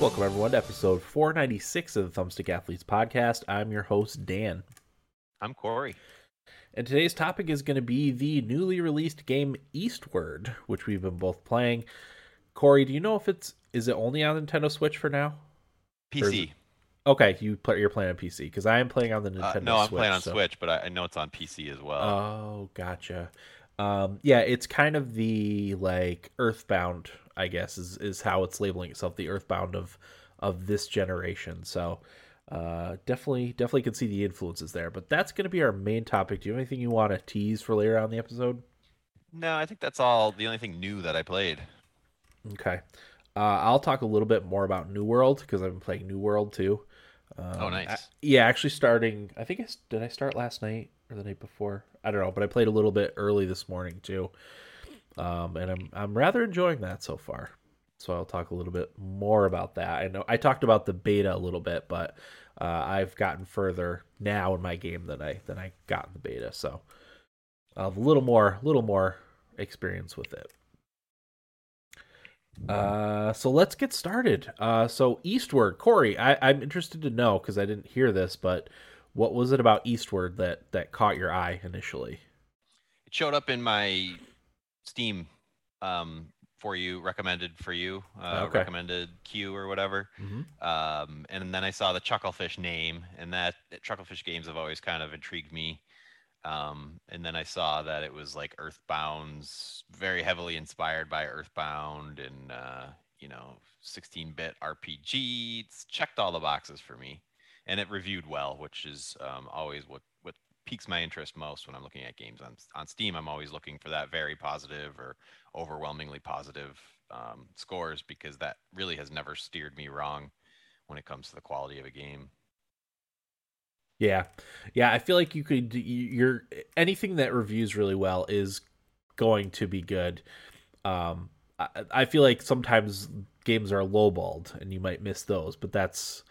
Welcome, everyone, to episode 496 of the Thumbstick Athletes podcast. I'm your host, Dan. I'm Corey. And today's topic is going to be the newly released game Eastward, which we've been both playing. Corey, do you know if it's is it only on Nintendo Switch for now? PC. Okay, you play, you're playing on PC because I am playing on the Nintendo. Uh, no, I'm Switch, playing on so- Switch, but I, I know it's on PC as well. Oh, gotcha. Um, yeah, it's kind of the like Earthbound, I guess, is is how it's labeling itself, the Earthbound of of this generation. So uh definitely definitely can see the influences there. But that's gonna be our main topic. Do you have anything you want to tease for later on in the episode? no, I think that's all. The only thing new that I played. Okay. Uh, I'll talk a little bit more about New World because I've been playing New World too. Um, Oh, nice. I- yeah, actually starting. I think I did. I start last night or the night before. I don't know, but I played a little bit early this morning too, um, and I'm I'm rather enjoying that so far. So I'll talk a little bit more about that. I know I talked about the beta a little bit, but uh, I've gotten further now in my game than I than I got in the beta. So I'll have a little more little more experience with it. Uh, so let's get started. Uh, so Eastward, Corey, I, I'm interested to know because I didn't hear this, but what was it about Eastward that that caught your eye initially? It showed up in my Steam um, for you, recommended for you, uh, Okay. recommended queue or whatever. Um, and then I saw the Chucklefish name, and that Chucklefish games have always kind of intrigued me. Um, and then I saw that it was like Earthbound's very heavily inspired by Earthbound and uh, you know 16-bit RPG. It's checked all the boxes for me, and it reviewed well, which is um, always what piques my interest most when I'm looking at games on on Steam. I'm always looking for that very positive or overwhelmingly positive um, scores because that really has never steered me wrong when it comes to the quality of a game. Yeah, yeah. I feel like you could. you- You're anything that reviews really well is going to be good. Um, I, I feel like sometimes games are lowballed, and you might miss those, but that's,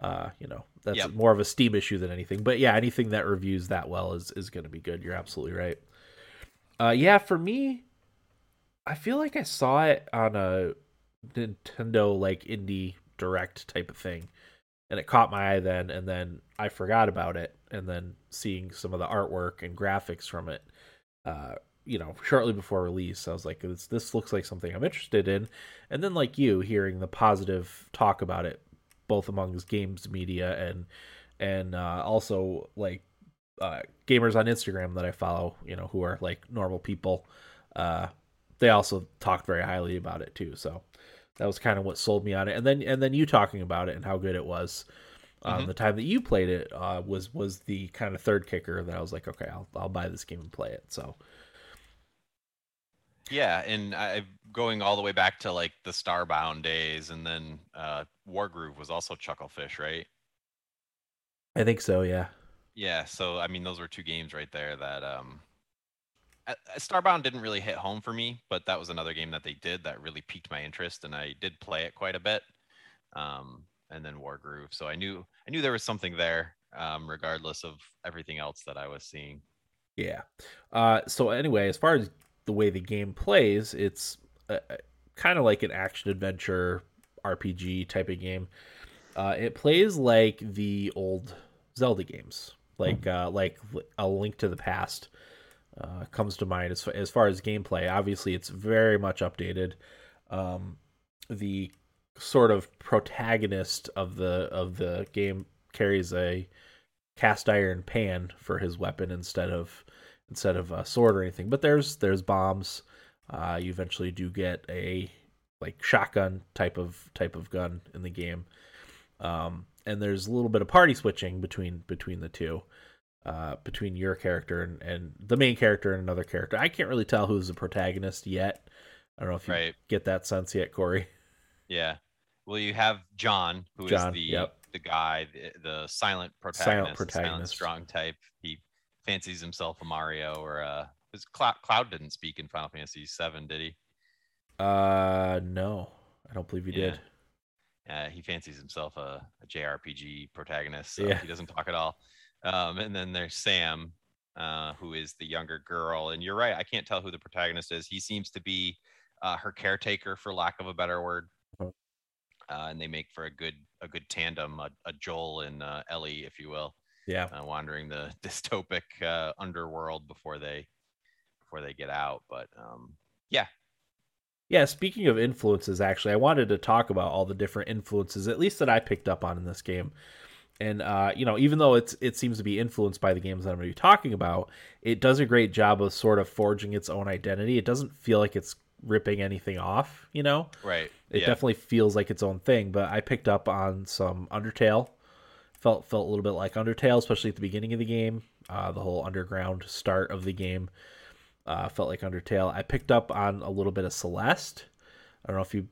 uh, you know, that's Yep. more of a Steam issue than anything. But yeah, anything that reviews that well is is going to be good. You're absolutely right. Uh, yeah, for me, I feel like I saw it on a Nintendo like indie direct type of thing and it caught my eye then and then i forgot about it and then seeing some of the artwork and graphics from it uh you know shortly before release i was like this, this looks like something i'm interested in and then like you hearing the positive talk about it both amongst games media and and uh also like uh gamers on instagram that i follow you know who are like normal people uh they also talked very highly about it too so that was kind of what sold me on it and then and then you talking about it and how good it was um, Mhm. the time that you played it uh, was was the kind of third kicker that I was like, okay, I'll I'll buy this game and play it. So Yeah, and I going all the way back to like the Starbound days, and then uh, Wargroove was also Chucklefish, right? I think so, yeah. Yeah, so I mean, those were two games right there that um, uh, uh, Starbound didn't really hit home for me, but that was another game that they did that really piqued my interest, and I did play it quite a bit. Um, and then Wargroove, so I knew I knew there was something there, um, regardless of everything else that I was seeing. Yeah. Uh, so anyway, as far as the way the game plays, it's uh, kind of like an action adventure RPG type of game. Uh, it plays like the old Zelda games, like uh, like a Link to the Past uh, comes to mind as as far as gameplay. Obviously, it's very much updated. Um, the sort of protagonist of the of the game carries a cast iron pan for his weapon instead of instead of a sword or anything. But there's there's bombs. Uh, you eventually do get a like shotgun type of type of gun in the game. Um, and there's a little bit of party switching between between the two. Uh, between your character and, and the main character and another character. I can't really tell who's the protagonist yet. I don't know if you Right. get that sense yet, Corey. Yeah. Well, you have John, who is John, the yep. the guy, the, the silent protagonist, Silent the silent strong type. He fancies himself a Mario or a. His Cloud, Cloud didn't speak in Final Fantasy VII, did he? Uh, no, I don't believe he Yeah. did. Uh, he fancies himself a, a JRPG protagonist, so Yeah. he doesn't talk at all. Um, and then there's Sam, uh, who is the younger girl. And you're right, I can't tell who the protagonist is. He seems to be uh, her caretaker, for lack of a better word. Mhm. uh, and they make for a good a good tandem, a, a Joel and uh, Ellie, if you will. Yeah, uh, wandering the dystopic uh, underworld before they before they get out. But um, yeah, yeah. Speaking of influences, actually, I wanted to talk about all the different influences, at least that I picked up on in this game. And uh, you know, even though it's it seems to be influenced by the games that I'm going to be talking about, it does a great job of sort of forging its own identity. It doesn't feel like it's ripping anything off, you know. Right. It yeah. definitely feels like its own thing. But I picked up on some Undertale. Felt felt a little bit like Undertale, especially at the beginning of the game. Uh, the whole underground start of the game uh, felt like Undertale. I picked up on a little bit of Celeste. I don't know if you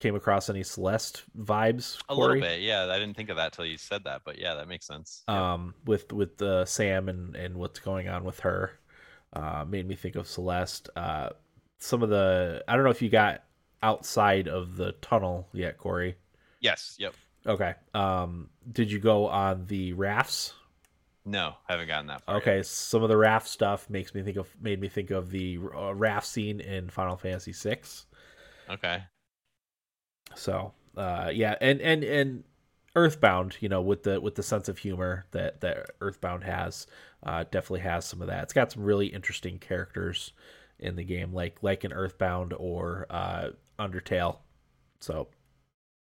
came across any Celeste vibes? A little bit, yeah. I didn't think of that till you said that, but yeah, that makes sense. Um, with with the uh, Sam and and what's going on with her, uh, made me think of Celeste. Uh, some of the I don't know if you got outside of the tunnel yet, Corey. Yes. Yep. Okay. Um, did you go on the rafts? No, I haven't gotten that far. Okay, yet. some of the raft stuff makes me think of made me think of the uh, raft scene in Final Fantasy VI. Okay. So uh, yeah, and and and Earthbound, you know, with the with the sense of humor that that Earthbound has, uh, definitely has some of that. It's got some really interesting characters in the game, like like in Earthbound or uh, Undertale. So,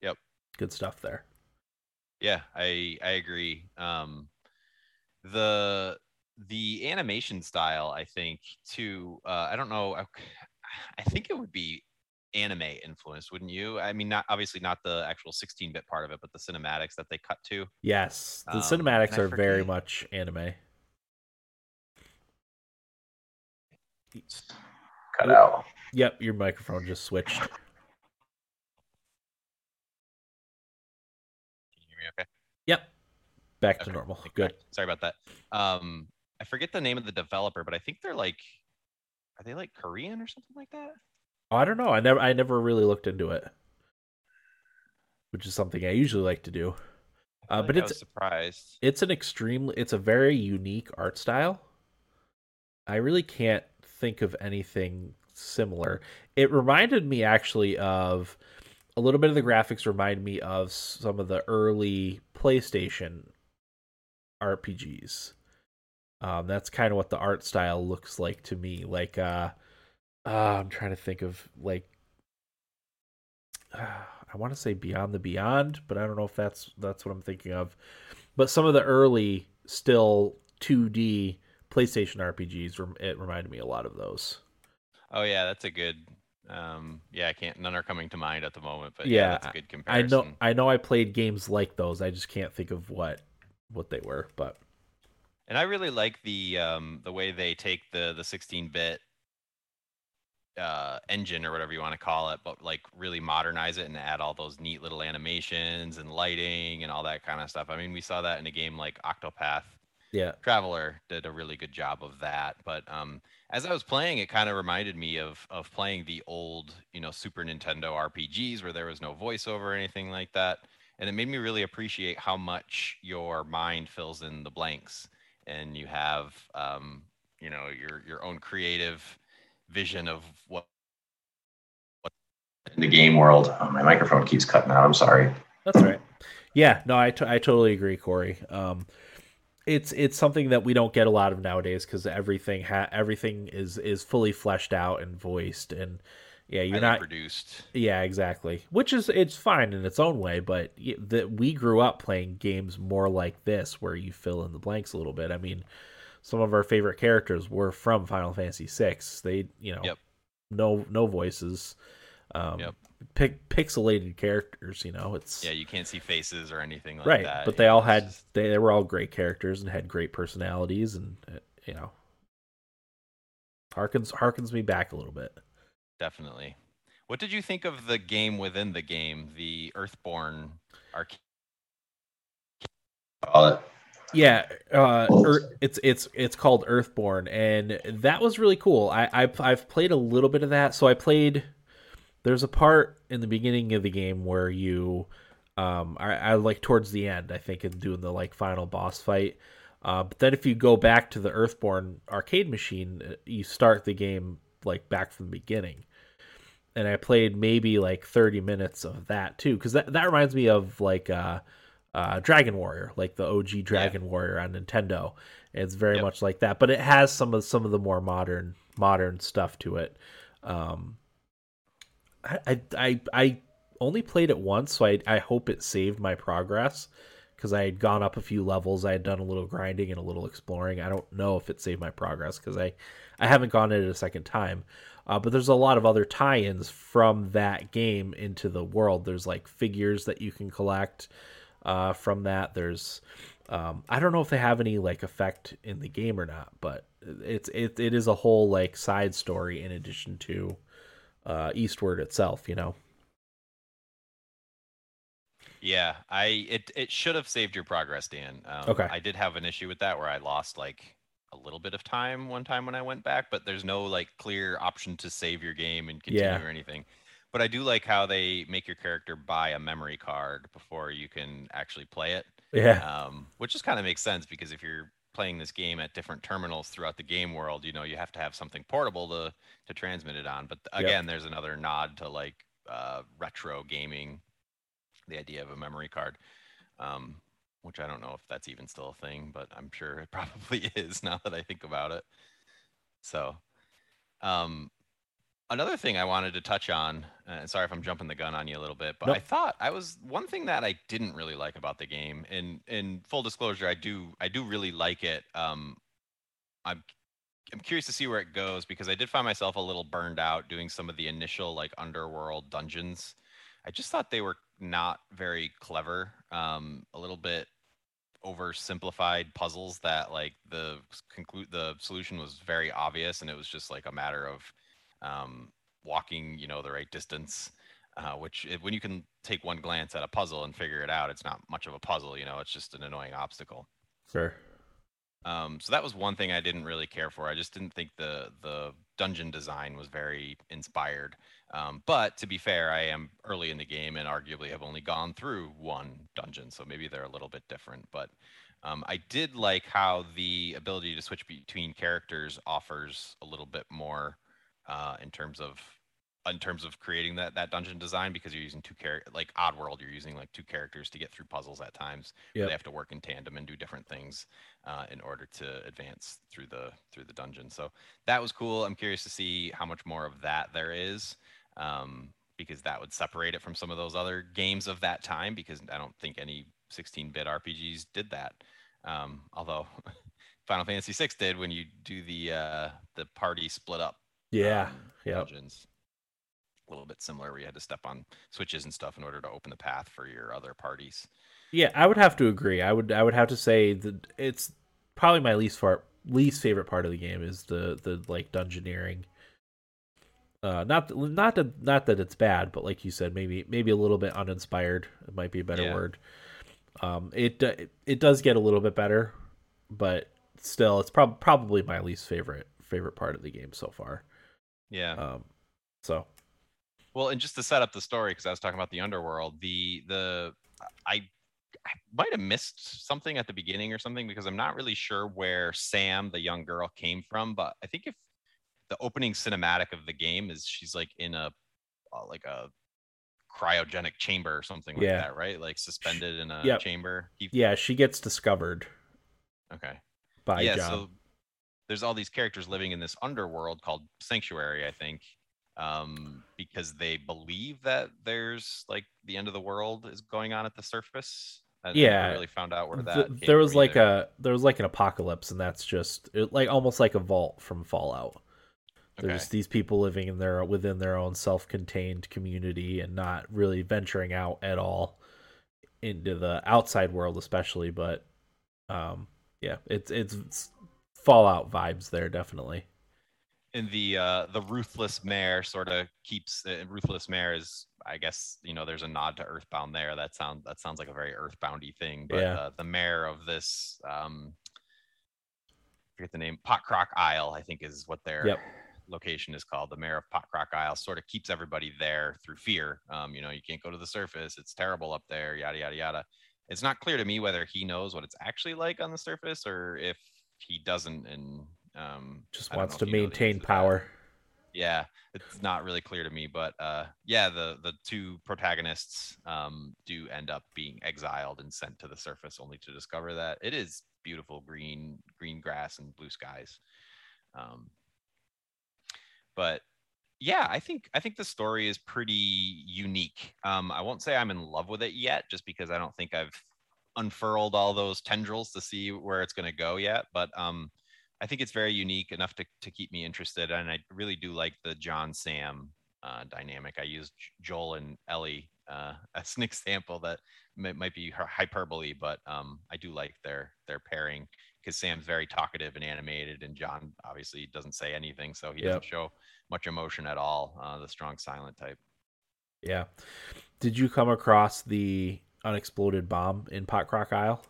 yep, good stuff there. Yeah, I I agree. Um, the the animation style, I think, too. Uh, I don't know. I, I think it would be anime influenced, wouldn't you? I mean, not obviously not the actual 16-bit part of it, but the cinematics that they cut to. Yes, the um, cinematics are very much anime. Cut out. Yep, your microphone just switched. Can you hear me okay? Yep. Back okay. to normal. Good. Sorry about that. Um, I forget the name of the developer, but I think they're like, are they like Korean or something like that? Oh, I don't know. I never I never really looked into it, which is something I usually like to do. Uh, but it's surprised. It's an extremely it's a very unique art style. I really can't think of anything similar. It reminded me actually of a little bit of the graphics remind me of some of the early PlayStation RPGs. Um, that's kind of what the art style looks like to me. Like uh, uh, I'm trying to think of like uh, I want to say Beyond the Beyond, but I don't know if that's that's what I'm thinking of. But some of the early still 2D PlayStation RPGs it reminded me a lot of those. Oh yeah, that's a good um yeah, I can't none are coming to mind at the moment, but yeah, yeah that's a good comparison. I know I know I played games like those. I just can't think of what what they were, but and I really like the um the way they take the the 16 bit uh, engine or whatever you want to call it, but like really modernize it and add all those neat little animations and lighting and all that kind of stuff. I mean, we saw that in a game like Octopath. Yeah, Traveler did a really good job of that. But um, as I was playing, it kind of reminded me of of playing the old, you know, Super Nintendo RPGs where there was no voiceover or anything like that, and it made me really appreciate how much your mind fills in the blanks, and you have, um, you know, your your own creative vision of what, what in the game world. Oh, my microphone keeps cutting out. I'm sorry. That's right. Yeah, no, I, t- I totally agree, Corey. Um, it's it's something that we don't get a lot of nowadays because everything ha- everything is is fully fleshed out and voiced and yeah you're not produced yeah exactly which is it's fine in its own way but that we grew up playing games more like this where you fill in the blanks a little bit i mean some of our favorite characters were from Final Fantasy VI. They, you know, yep. no no voices, um, yep. pixelated characters. You know, it's yeah, you can't see faces or anything like right, that. But they all had just... they, they were all great characters and had great personalities, and uh, you know, harkens harkens me back a little bit. Definitely. What did you think of the game within the game, the Earthborn arcade? Uh, yeah, uh, it's it's it's called Earthborn, and that was really cool. I I've, I've played a little bit of that. So I played. There's a part in the beginning of the game where you, um, I, I like towards the end. I think in doing the like final boss fight. Uh, but then if you go back to the Earthborn arcade machine, uh, you start the game like back from the beginning. And I played maybe like 30 minutes of that too, because that that reminds me of like uh, uh, Dragon Warrior, like the OG Dragon yeah. Warrior on Nintendo. It's very yep. much like that, but it has some of some of the more modern modern stuff to it. Um, I I I only played it once, so I I hope it saved my progress because I had gone up a few levels. I had done a little grinding and a little exploring. I don't know if it saved my progress because I I haven't gone at it a second time. Uh, but there's a lot of other tie-ins from that game into the world. There's like figures that you can collect uh, from that. There's um, I don't know if they have any like effect in the game or not, but it's it it is a whole like side story in addition to uh, Eastward itself. You know. Yeah, I it it should have saved your progress, Dan. Um, okay. I did have an issue with that where I lost like a little bit of time one time when I went back, but there's no like clear option to save your game and continue yeah. or anything. But I do like how they make your character buy a memory card before you can actually play it. Yeah. Um, which just kind of makes sense because if you're playing this game at different terminals throughout the game world, you know, you have to have something portable to to transmit it on. But again, yep. there's another nod to like uh, retro gaming, the idea of a memory card. Um, which I don't know if that's even still a thing, but I'm sure it probably is now that I think about it. So, um, another thing I wanted to touch on, and sorry if I'm jumping the gun on you a little bit, but nope. I thought I was one thing that I didn't really like about the game. And in full disclosure, I do I do really like it. Um, I'm I'm curious to see where it goes because I did find myself a little burned out doing some of the initial like underworld dungeons. I just thought they were not very clever. Um, a little bit oversimplified puzzles that like the conclude the solution was very obvious and it was just like a matter of um, walking you know the right distance uh, which it, when you can take one glance at a puzzle and figure it out it's not much of a puzzle you know it's just an annoying obstacle sure um, so that was one thing I didn't really care for. I just didn't think the the dungeon design was very inspired. Um, but to be fair, I am early in the game and arguably have only gone through one dungeon, so maybe they're a little bit different. But um, I did like how the ability to switch between characters offers a little bit more uh, in terms of in terms of creating that that dungeon design because you're using two characters like Oddworld, you're using like two characters to get through puzzles at times. Yeah, they have to work in tandem and do different things uh, in order to advance through the through the dungeon. So that was cool. I'm curious to see how much more of that there is. Um, because that would separate it from some of those other games of that time because I don't think any 16-bit RPGs did that. Um, although Final Fantasy VI did when you do the uh, the party split up. Yeah, um, yeah. Dungeons a little bit similar where you had to step on switches and stuff in order to open the path for your other parties. Yeah, I would have to agree. I would I would have to say that it's probably my least part least favorite part of the game is the the like dungeoneering. Uh, not not that not that it's bad, but like you said, maybe maybe a little bit uninspired. It might be a better yeah. word. Um, it, it it does get a little bit better, but still, it's prob- probably my least favorite favorite part of the game so far. Yeah. Um, so well, and just to set up the story, because I was talking about the underworld, the the I I might have missed something at the beginning or something because I'm not really sure where Sam, the young girl, came from. But I think if the opening cinematic of the game is she's like in a uh, like a cryogenic chamber or something like yeah. that, right? Like suspended in a yep. chamber. He... Yeah, she gets discovered. Okay. By yeah, John. so there's all these characters living in this underworld called Sanctuary, I think, um, because they believe that there's like the end of the world is going on at the surface. I yeah, really found out where that. The, there was like either. a there was like an apocalypse, and that's just it, like almost like a vault from Fallout. There's these people living in their within their own self-contained community and not really venturing out at all into the outside world, especially. But um, yeah, it's it's Fallout vibes there definitely and the uh, the ruthless mayor sort of keeps uh, ruthless mayor is I guess you know there's a nod to Earthbound there. That sounds that sounds like a very Earthboundy thing. But yeah. uh, the mayor of this um, I forget the name Potcrock Isle I think is what their yep. Location is called. The mayor of Potcrock Isle sort of keeps everybody there through fear. Um, you know you can't go to the surface. It's terrible up there. Yada yada yada. It's not clear to me whether he knows what it's actually like on the surface or if he doesn't and um, just wants to maintain power. Yeah, it's not really clear to me, but uh, yeah, the the two protagonists um, do end up being exiled and sent to the surface, only to discover that it is beautiful green green grass and blue skies. Um, but yeah, I think I think the story is pretty unique. Um, I won't say I'm in love with it yet, just because I don't think I've unfurled all those tendrils to see where it's going to go yet. But um, I think it's very unique enough to to keep me interested, and I really do like the John Sam uh, dynamic. I used Joel and Ellie uh, as an example that might, be hyperbole, but um, I do like their their pairing because Sam's very talkative and animated, and John obviously doesn't say anything, so he yep. doesn't show much emotion at all. Uh, the strong silent type. Yeah. Did you come across the unexploded bomb in Potcrock Isle?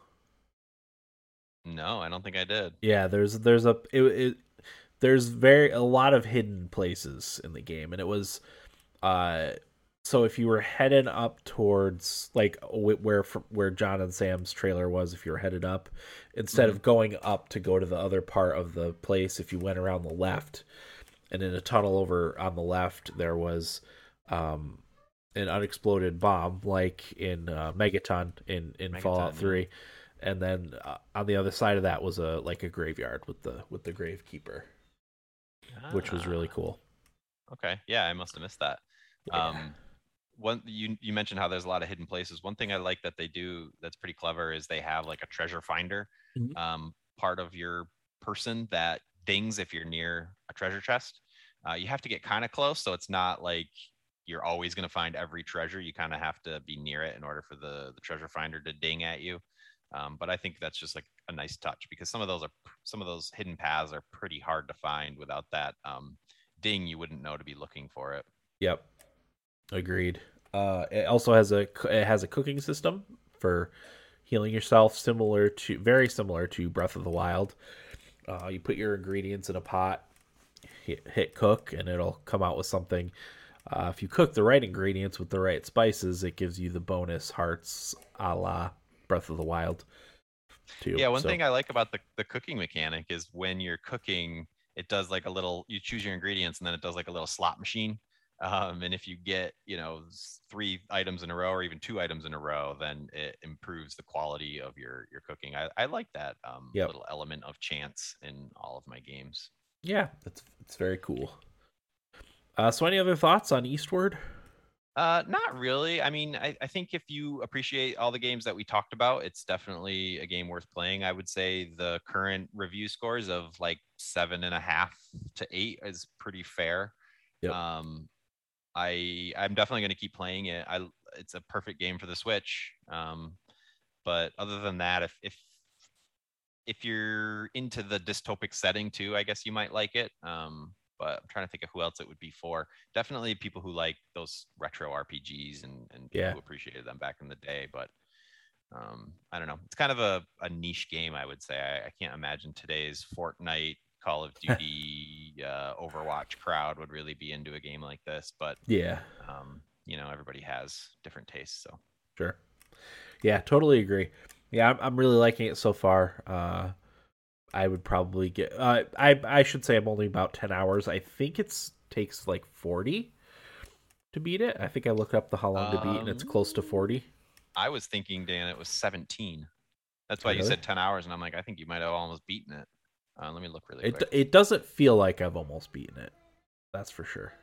No, I don't think I did. Yeah, there's there's a it, it there's very a lot of hidden places in the game, and it was uh so if you were headed up towards like where where John and Sam's trailer was, if you were headed up, instead mm-hmm. of going up to go to the other part of the place, if you went around the left, and in a tunnel over on the left there was um, an unexploded bomb, like in uh, Megaton in in Megaton, Fallout Three, yeah. and then uh, on the other side of that was a like a graveyard with the with the gravekeeper, ah. which was really ah. cool. Okay, yeah, I must have missed that. Yeah. Um, one you you mentioned how there's a lot of hidden places. One thing I like that they do that's pretty clever is they have like a treasure finder mm-hmm. um, part of your person that dings if you're near a treasure chest. Uh, you have to get kind of close, so it's not like you're always going to find every treasure. You kind of have to be near it in order for the the treasure finder to ding at you. Um, but I think that's just like a nice touch because some of those are some of those hidden paths are pretty hard to find without that um, ding. You wouldn't know to be looking for it. Yep, agreed. Uh, it also has a it has a cooking system for healing yourself, similar to very similar to Breath of the Wild. Uh, you put your ingredients in a pot, hit, hit cook, and it'll come out with something. Uh, if you cook the right ingredients with the right spices, it gives you the bonus hearts a la Breath of the Wild. Too. Yeah, one so. thing I like about the, the cooking mechanic is when you're cooking, it does like a little, you choose your ingredients and then it does like a little slot machine um, and if you get, you know, three items in a row or even two items in a row, then it improves the quality of your your cooking. I, I like that um, yep. little element of chance in all of my games. Yeah, it's it's very cool. Uh, so, any other thoughts on Eastward? Uh, not really. I mean, I, I think if you appreciate all the games that we talked about, it's definitely a game worth playing. I would say the current review scores of like seven and a half to eight is pretty fair. Yep. Um, I I'm definitely going to keep playing it. I it's a perfect game for the Switch. Um, but other than that, if if if you're into the dystopic setting too, I guess you might like it. Um, but I'm trying to think of who else it would be for. Definitely people who like those retro RPGs and and yeah. who appreciated them back in the day. But um, I don't know. It's kind of a, a niche game, I would say. I, I can't imagine today's Fortnite Call of Duty, uh, Overwatch crowd would really be into a game like this. But yeah, um, you know, everybody has different tastes. So sure, yeah, totally agree. Yeah, I'm, I'm really liking it so far. Uh, I would probably get. Uh, I I should say I'm only about ten hours. I think it's takes like forty to beat it. I think I looked up the how long um, to beat, and it's close to forty. I was thinking, Dan, it was seventeen. That's why really? you said ten hours, and I'm like, I think you might have almost beaten it. Uh, let me look really it, quick. It doesn't feel like I've almost beaten it. That's for sure.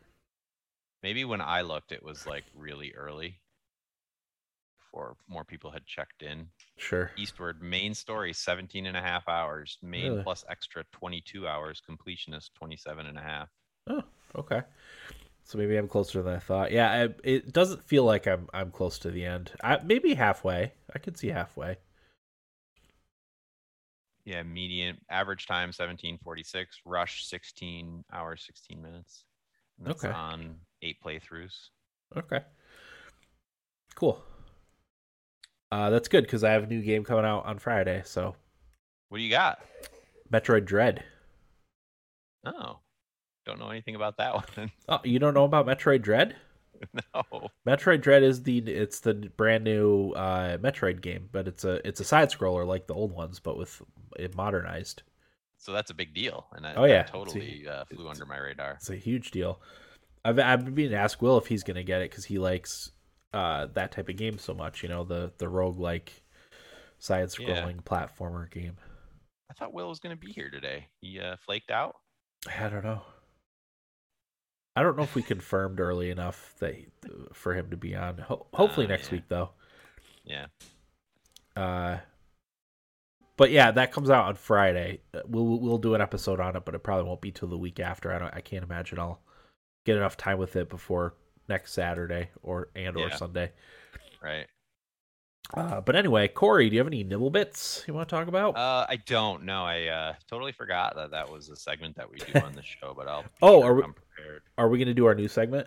Maybe when I looked, it was like really early before more people had checked in. Sure. Eastward, main story, 17 and a half hours. Main really? plus extra, 22 hours. Completionist, 27 and a half. Oh, okay. So maybe I'm closer than I thought. Yeah, I, it doesn't feel like I'm I'm close to the end. I, maybe halfway. I could see halfway. Yeah, median average time 1746, rush 16 hours 16 minutes. That's okay. on eight playthroughs. Okay. Cool. Uh, that's good because I have a new game coming out on Friday. So, what do you got? Metroid Dread. Oh, don't know anything about that one. oh, you don't know about Metroid Dread? no. Metroid Dread is the it's the brand new uh, Metroid game, but it's a it's a side scroller like the old ones, but with it modernized. so that's a big deal, and that, Oh, yeah. totally uh, flew under my radar. It's a huge deal. I've I've been meaning to ask Will if he's gonna get it because he likes uh that type of game so much. You know the the rogue like side scrolling platformer game. I thought Will was going to be here today. He uh, flaked out. I don't know. I don't know if we confirmed early enough that he, for him to be on. Ho- hopefully Uh, next yeah. week though. Yeah. Uh, but yeah, that comes out on Friday. Uh, We'll we'll do an episode on it, but it probably won't be till the week after. I don't. I can't imagine I'll get enough time with it before next Saturday or and or Yeah. Sunday. Right. Uh, but anyway, Corey, do you have any nibble bits you want to talk about? Uh, I don't know. I uh, totally forgot that that was a segment that we do on the show, but I'll. Oh, sure are we- I'm prepared. Are we going to do our new segment?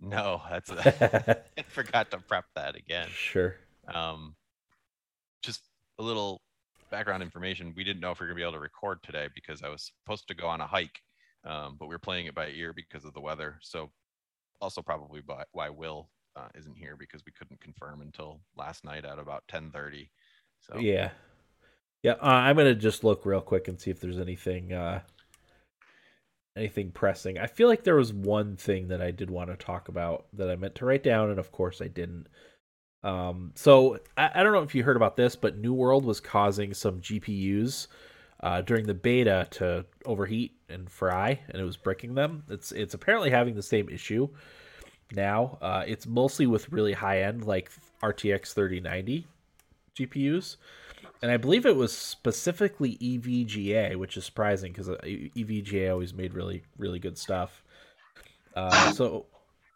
No, that's. I forgot to prep that again. sure. Um, just a little background information. We didn't know if we were gonna be able to record today because I was supposed to go on a hike, um, but we are playing it by ear because of the weather. So, also probably by, why Will uh, isn't here because we couldn't confirm until last night at about ten thirty. So Yeah. Yeah, uh, I'm gonna just look real quick and see if there's anything uh anything pressing. I feel like there was one thing that I did want to talk about that I meant to write down, and of course I didn't. Um, so I, I don't know if you heard about this, but New World was causing some GPUs uh, during the beta to overheat and fry, and it was breaking them. It's it's apparently having the same issue now. Uh, it's mostly with really high end like RTX 3090 GPUs, and I believe it was specifically EVGA, which is surprising because EVGA always made really really good stuff. Uh, so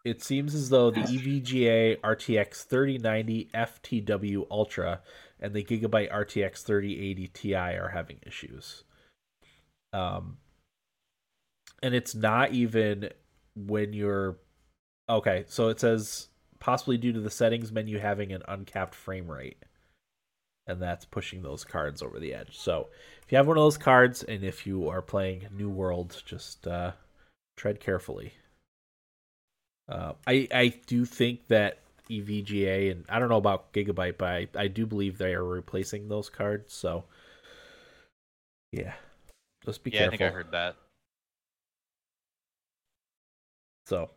it seems as though the EVGA RTX 3090 FTW Ultra and the Gigabyte RTX 3080 Ti are having issues. Um, and it's not even when you're okay. So it says possibly due to the settings menu having an uncapped frame rate, and that's pushing those cards over the edge. So if you have one of those cards, and if you are playing New World, just uh, tread carefully. Uh, I I do think that EVGA and I don't know about Gigabyte, but I, I do believe they are replacing those cards. So yeah, just be yeah, careful. Yeah, I think I heard that. So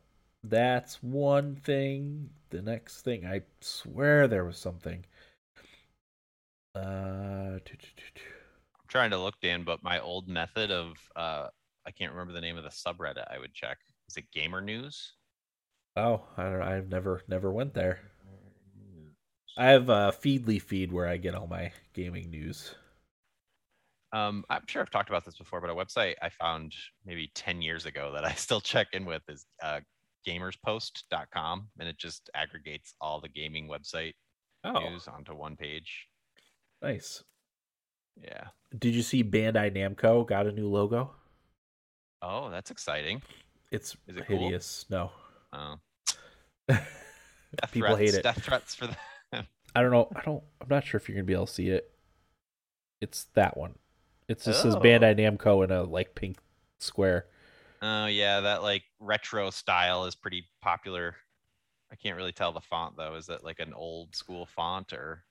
that's one thing. The next thing, I swear there was something. Uh. I'm trying to look, Dan, but my old method of uh, I can't remember the name of the subreddit. I would check. Is it Gamer News? oh, I don't. I've never never went there. I have a Feedly feed where I get all my gaming news. Um, I'm sure I've talked about this before, but a website I found maybe 10 years ago that I still check in with is uh, gamerspost.com, and it just aggregates all the gaming website Oh, news onto one page. nice. Yeah. Did you see Bandai Namco got a new logo? Oh, that's exciting. It's Is it cool? hideous. No, Oh, death people threats, hate it. Death threats for the. I don't know. I don't. I'm not sure if you're gonna be able to see it. It's that one. It just says Oh. Bandai Namco in a like pink square. Oh yeah, that like retro style is pretty popular. I can't really tell the font though. Is that like an old school font or?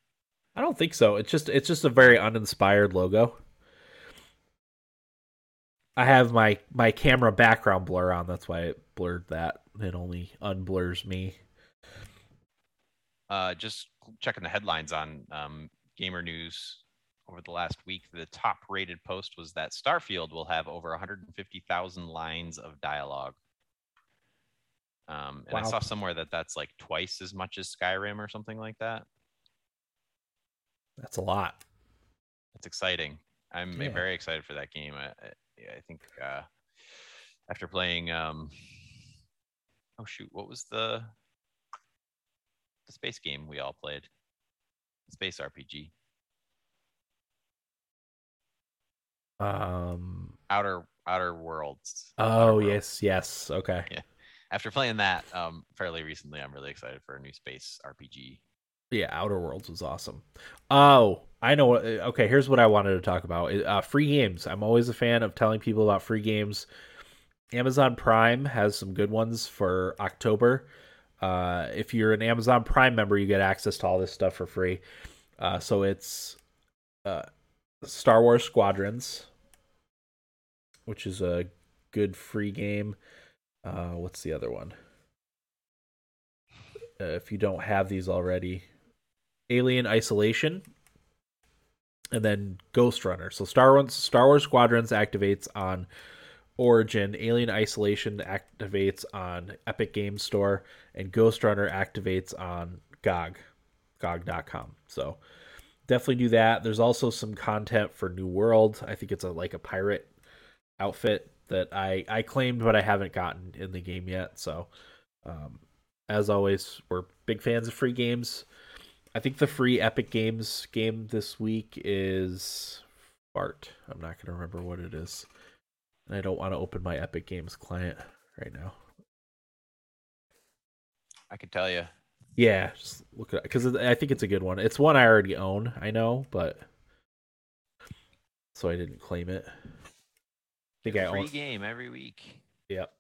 I don't think so. It's just it's just a very uninspired logo. I have my my camera background blur on. That's why it blurred that. It only unblurs me. uh, just checking the headlines on um, Gamer News over the last week, the top rated post was that Starfield will have over 150,000 lines of dialogue. Um, and I saw somewhere that that's like twice as much as Skyrim or something like that. That's a lot. That's exciting. I'm Yeah. very excited for that game. I, I, I think uh, after playing, um, oh shoot, what was the the space game we all played? Space RPG. Um. Outer Outer Worlds. Oh Outer Worlds. yes, yes. Okay. After playing that um fairly recently, I'm really excited for a new space RPG. Yeah, Outer Worlds was awesome. Oh, I know. Okay, here's what I wanted to talk about. Uh, free games. I'm always a fan of telling people about free games. Amazon Prime has some good ones for October. Uh, if you're an Amazon Prime member, you get access to all this stuff for free. Uh, so it's uh, Star Wars Squadrons, which is a good free game. Uh, what's the other one? Uh, if you don't have these already, Alien Isolation, and then Ghostrunner. So Star Wars Star Wars Squadrons activates on Origin, Alien Isolation activates on Epic Games Store, and Ghostrunner activates on GOG, GOG.com. So definitely do that. There's also some content for New World. I think it's a like a pirate outfit that I I claimed, but I haven't gotten in the game yet. So, um, as always, we're big fans of free games. I think the free Epic Games game this week is Fart. I'm not gonna remember what it is. And I don't want to open my Epic Games client right now. I could tell you. Yeah, just look at because I think it's a good one. It's one I already own, I know, but so I didn't claim it. I think I Free own. game every week. Yep.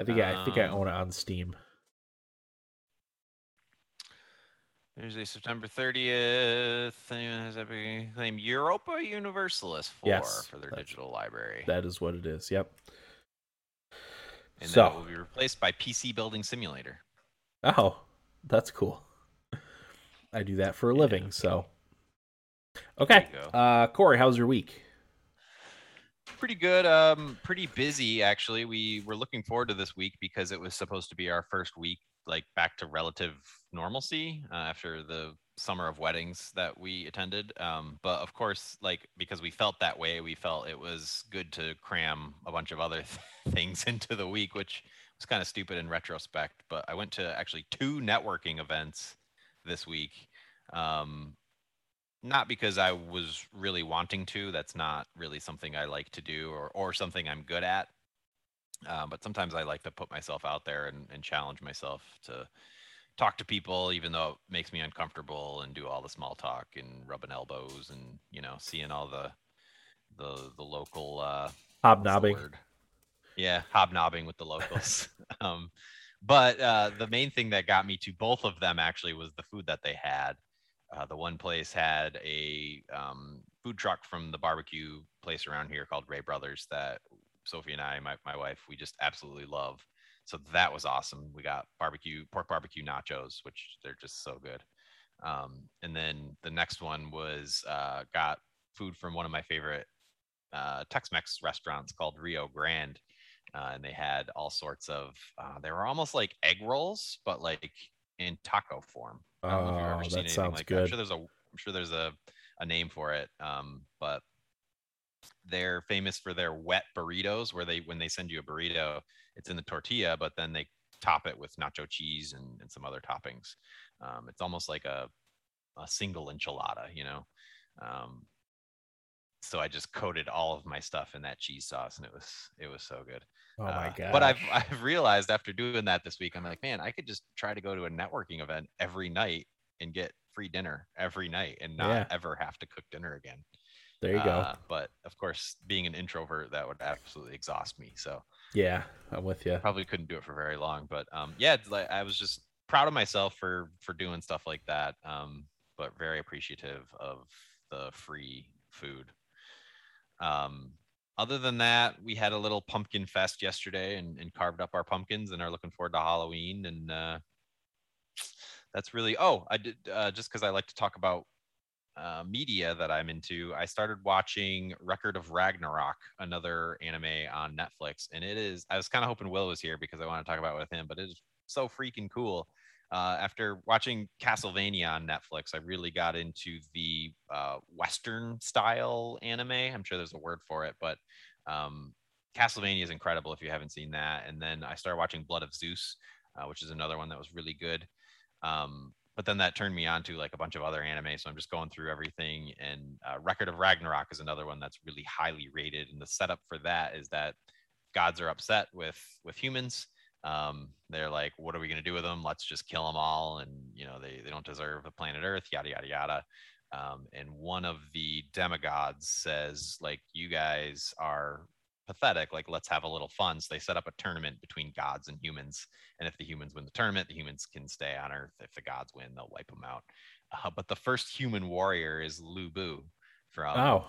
I think I, I think I Um, own it on Steam. Thursday, September 30th. Anyone has ever claimed Europa Universalis 4 Yes, for their digital library. That is what it is. Yep. and so- then it will be replaced by PC Building Simulator. Oh, that's cool. I do that for a living, so. Okay. Uh, Corey, how's your week? Pretty good. Um, pretty busy actually. We were looking forward to this week because it was supposed to be our first week like back to relative normalcy uh, after the summer of weddings that we attended. Um, but of course, like because we felt that way, we felt it was good to cram a bunch of other things into the week, which was kind of stupid in retrospect. But I went to actually two networking events this week. Um, not because I was really wanting to. That's not really something I like to do or, or something I'm good at. Uh, but sometimes I like to put myself out there and, and challenge myself to talk to people, even though it makes me uncomfortable and do all the small talk and rubbing elbows and, you know, seeing all the, the, the local, uh, the Hobnobbing. word? Yeah, hobnobbing with the locals. um, but uh, the main thing that got me to both of them actually was the food that they had. Uh, the one place had a um, food truck from the barbecue place around here called Ray Brothers that Sophie and I, my, my wife, we just absolutely love. So that was awesome. We got barbecue, pork barbecue nachos, which they're just so good. Um, and then the next one was uh, got food from one of my favorite uh, Tex-Mex restaurants called Rio Grande, uh, and they had all sorts of. Uh, they were almost like egg rolls, but like in taco form. I don't know if you've Oh, ever seen that anything sounds like that. I'm sure there's a. I'm sure there's a a name for it. Um, but they're famous for their wet burritos, where they when they send you a burrito, it's in the tortilla, but then they top it with nacho cheese and, and some other toppings. Um, it's almost like a a single enchilada, you know. Um, so I just coated all of my stuff in that cheese sauce, and it was it was so good. Oh my Uh, god! But I've I've realized after doing that this week, I'm like, man, I could just try to go to a networking event every night and get free dinner every night and not Yeah. ever have to cook dinner again. there you go. Uh, but of course, being an introvert, that would absolutely exhaust me. So yeah, I'm with you. probably couldn't do it for very long. But um, yeah, like I was just proud of myself for for doing stuff like that. Um, but very appreciative of the free food. Um, other than that, we had a little pumpkin fest yesterday and, and carved up our pumpkins and are looking forward to Halloween. And uh, that's really oh, I did uh, just because I like to talk about uh, media that I'm into. I started watching Record of Ragnarok, another anime on Netflix, and it is. I was kind of hoping Will was here because I want to talk about it with him, but it is so freaking cool. Uh, after watching Castlevania on Netflix, I really got into the uh, Western style anime. I'm sure there's a word for it, but um, Castlevania is incredible if you haven't seen that. And then I started watching Blood of Zeus, uh, which is another one that was really good. Um, but then that turned me on to like a bunch of other anime. So I'm just going through everything. And uh, Record of Ragnarok is another one that's really highly rated. And the setup for that is that gods are upset with with humans. Um, they're like, what are we going to do with them? Let's just kill them all. And, you know, they, they don't deserve the planet Earth, yada, yada, yada. Um, and one of the demigods says, like, you guys are pathetic. Like, let's have a little fun. So they set up a tournament between gods and humans. And if the humans win the tournament, the humans can stay on Earth. If the gods win, they'll wipe them out. Uh, but the first human warrior is Lu Bu from Oh,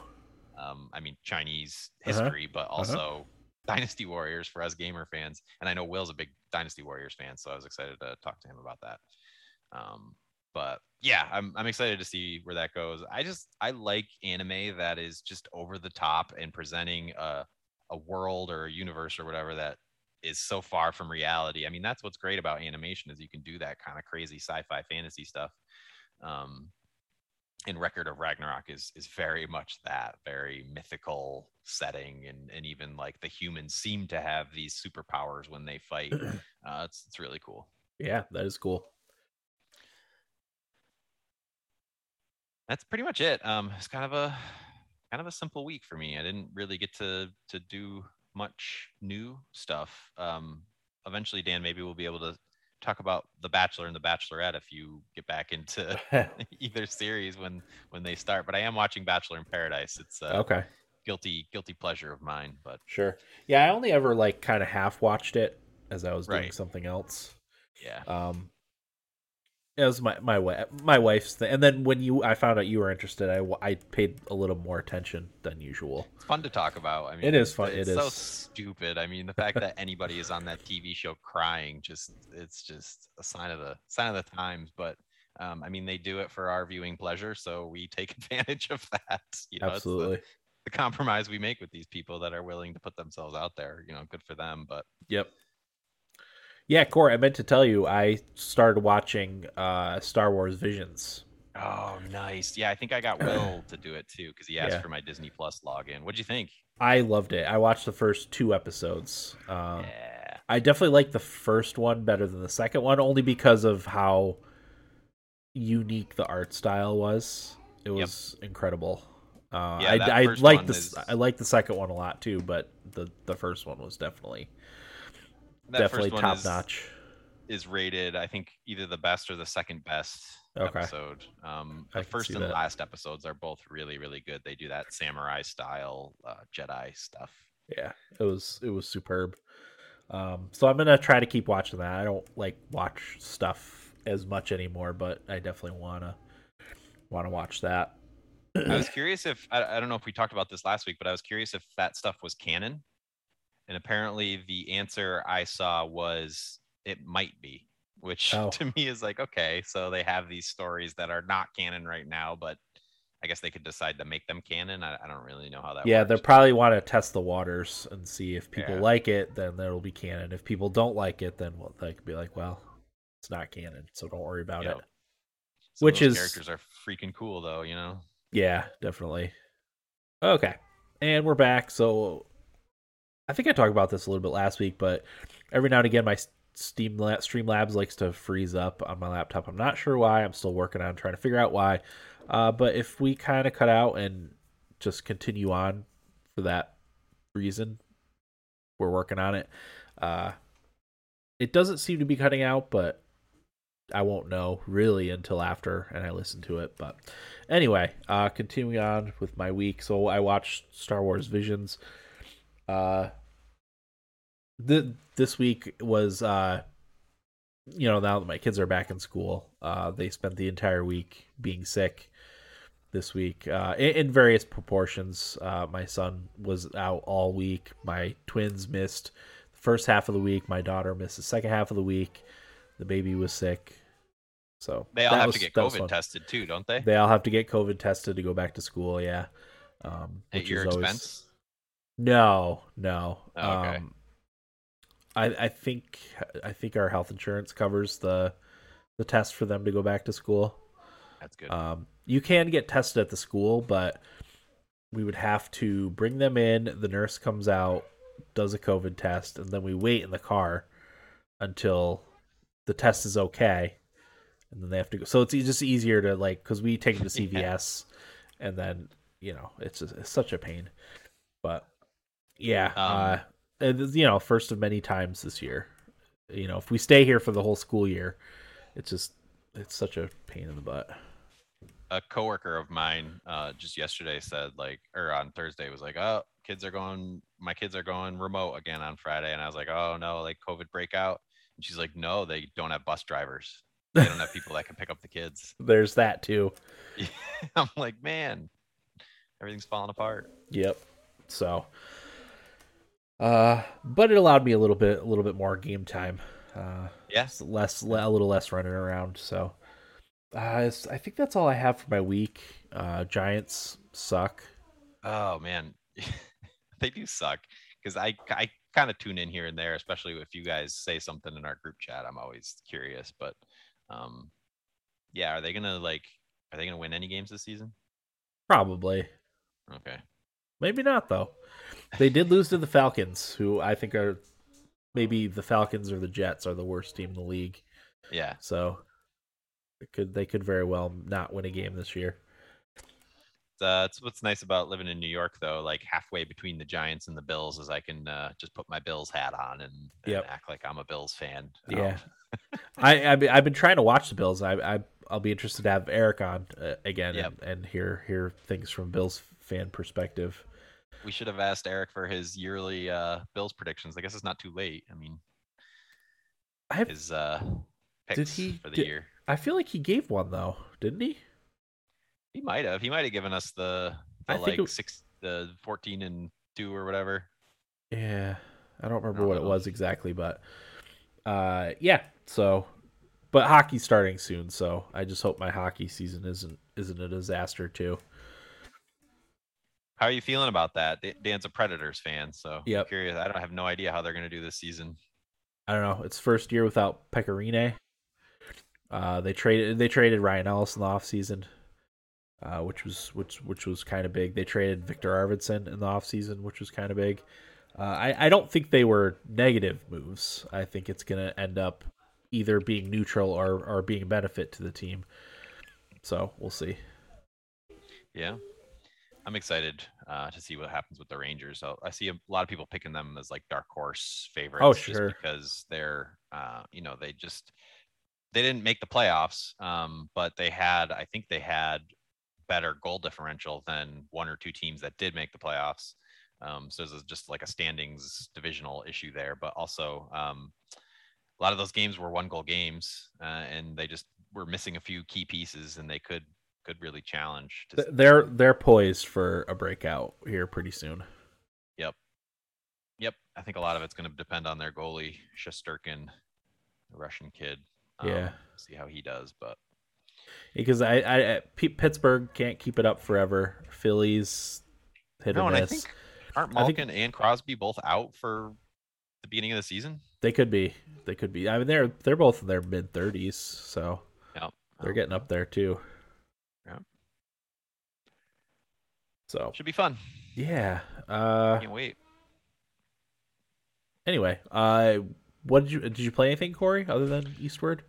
Um, I mean Chinese Uh-huh. history, but also Dynasty Warriors for us gamer fans. And I know Will's a big Dynasty Warriors fan, so I was excited to talk to him about that. Um, but yeah, I'm I'm excited to see where that goes. I just I like anime that is just over the top and presenting a a world or a universe or whatever that is so far from reality. I mean, that's what's great about animation is you can do that kind of crazy sci-fi fantasy stuff. Um, and Record of Ragnarok is is very much that very mythical setting, and and even like the humans seem to have these superpowers when they fight. Uh, it's it's really cool. Yeah, that is cool. That's pretty much it. Um, it's kind of a kind of a simple week for me. I didn't really get to to do much new stuff. Um, eventually, Dan, maybe we'll be able to talk about The Bachelor and The Bachelorette if you get back into either series when when they start. But I am watching Bachelor in Paradise. It's a okay, guilty guilty pleasure of mine. But sure. Yeah, I only ever like kind of half watched it as I was doing Right. something else. yeah, Um, it was my my wife my wife's thing, and then when you I found out you were interested, I I paid a little more attention than usual. it's fun to talk about. I mean, It is fun- It's it so is. stupid. I mean, the fact that anybody is on that TV show crying just it's just a sign of the sign of the times. But um, I mean, they do it for our viewing pleasure, so we take advantage of that. You know, it's the- Absolutely. the compromise we make with these people that are willing to put themselves out there. You know, good for them. But Yep. Yeah, Corey, I meant to tell you I started watching uh Star Wars Visions. oh, nice. Yeah, I think I got Will to do it too because he asked Yeah. for my Disney Plus login. What'd you think? I loved it. I watched the first two episodes. Um, yeah. I definitely like the first one better than the second one, only because of how unique the art style was. It Yep. was incredible. Uh, Yeah, I, I like the is- I like the second one a lot too, but the the first one was definitely That definitely first one top is- notch. is rated, I think, either the best or the second best Okay. episode. Um, the first and that. last episodes are both really, really good. They do that samurai style uh, Jedi stuff. Yeah, it was it was superb. Um, so I'm gonna try to keep watching that. I don't like watch stuff as much anymore, but I definitely wanna wanna watch that. I was curious if I, I don't know if we talked about this last week, but I was curious if that stuff was canon. And apparently, the answer I saw was it might be, which Oh. to me is like okay, so they have these stories that are not canon right now, but I guess they could decide to make them canon. I, I don't really know how that. yeah, works. they'll probably want to test the waters and see if people Yeah. like it, then that'll be canon. If people don't like it, then well, they could be like, well, it's not canon, so don't worry about Yep. it. Which is- characters are freaking cool though, you know. Yeah, definitely. Okay. And we're back. So I think I talked about this a little bit last week, but every now and again my Steam La- Streamlabs likes to freeze up on my laptop. I'm not sure why. I'm still working on trying to figure out why. Uh, but if we kind of cut out and just continue on for that reason, we're working on it. Uh, it doesn't seem to be cutting out, but I won't know really until after and I listen to it. But anyway, uh, continuing on with my week. So I watched Star Wars Visions. Uh, the this week was uh, you know now that my kids are back in school, uh, they spent the entire week being sick. This week, uh, in, in various proportions, uh, my son was out all week. My twins missed the first half of the week. My daughter missed the second half of the week. The baby was sick, so They all have was- to get COVID tested too, don't they? They all have to get COVID tested to go back to school. Yeah, um, At your is always- expense. No, no. Oh, okay. Um, I I think I think our health insurance covers the the test for them to go back to school. That's good. Um, you can get tested at the school, but we would have to bring them in. The nurse comes out, does a COVID test, and then we wait in the car until the test is okay, and then they have to go. So it's just easier to like because we take them to Yeah. CVS, and then you know it's, just, it's such a pain. But yeah, uh, Um, and, you know, first of many times this year. You know, if we stay here for the whole school year, it's just it's such a pain in the butt. a coworker of mine uh, just yesterday said like or on thursday was like oh kids are going my kids are going remote again on friday and i was like oh no like covid breakout and she's like no they don't have bus drivers they don't have people that can pick up the kids There's that too. i'm like man everything's falling apart. Yep. So, uh, but it allowed me a little bit, a little bit more game time. Uh, yeah, less, a little less running around. So, uh, I think that's all I have for my week. Uh, Giants suck. Oh man, they do suck because I I kind of tune in here and there, especially if you guys say something in our group chat. I'm always curious, but um, yeah, are they gonna like? Are they gonna win any games this season? Probably. Okay. Maybe not though. They did lose to the Falcons, who I think are maybe the Falcons or the Jets are the worst team in the league. Yeah. So it could they could very well not win a game this year. Uh, it's what's nice about living in New York, though. Like halfway between the Giants and the Bills, is I can uh, just put my Bills hat on and, and yep. act like I'm a Bills fan. Yeah, um, I I've been, I've been trying to watch the Bills. I, I I'll be interested to have Eric on uh, again yep. and, and hear hear things from Bills fan perspective. We should have asked Eric for his yearly uh, Bills predictions. I guess it's not too late. I mean, I have, his uh, picks did he, for the did, year. I feel like he gave one though, didn't he? He might have. He might have given us the, the I like it, six, the fourteen and two or whatever. Yeah, I don't remember I don't what know. it was exactly, but uh, yeah. So, but hockey's starting soon, so I just hope my hockey season isn't isn't a disaster too. How are you feeling about that? Dan's a Predators fan, so. I'm curious. I don't have no idea how they're going to do this season. I don't know. It's first year without Pekka Rinne. Uh, they traded they traded Ryan Ellis in the offseason, uh, which was which which was kind of big. They traded Viktor Arvidsson in the offseason, which was kind of big. Uh, I I don't think they were negative moves. I think it's going to end up either being neutral or or being a benefit to the team. So we'll see. Yeah, I'm excited uh, to see what happens with the Rangers. So I see a lot of people picking them as like dark horse favorites. Oh, sure. because they're, uh, you know, they just they didn't make the playoffs, um, but they had, I think they had better goal differential than one or two teams that did make the playoffs. Um, so there's just like a standings divisional issue there, but also um, a lot of those games were one goal games, uh, and they just were missing a few key pieces, and they could could really challenge. To... They're they're poised for a breakout here pretty soon. Yep, yep. I think a lot of it's going to depend on their goalie Shesterkin, the Russian kid. Um, yeah, see how he does, but because I, I, Pittsburgh can't keep it up forever. Phillies hit no, or miss. I think aren't Malkin think... and Crosby both out for the beginning of the season? They could be. They could be. I mean, they're they're both in their mid thirties, so yep. they're getting up there too. Yeah. So should be fun. Yeah. Uh, Can't wait. Anyway, uh, what did you did you play anything, Corey, other than Eastward?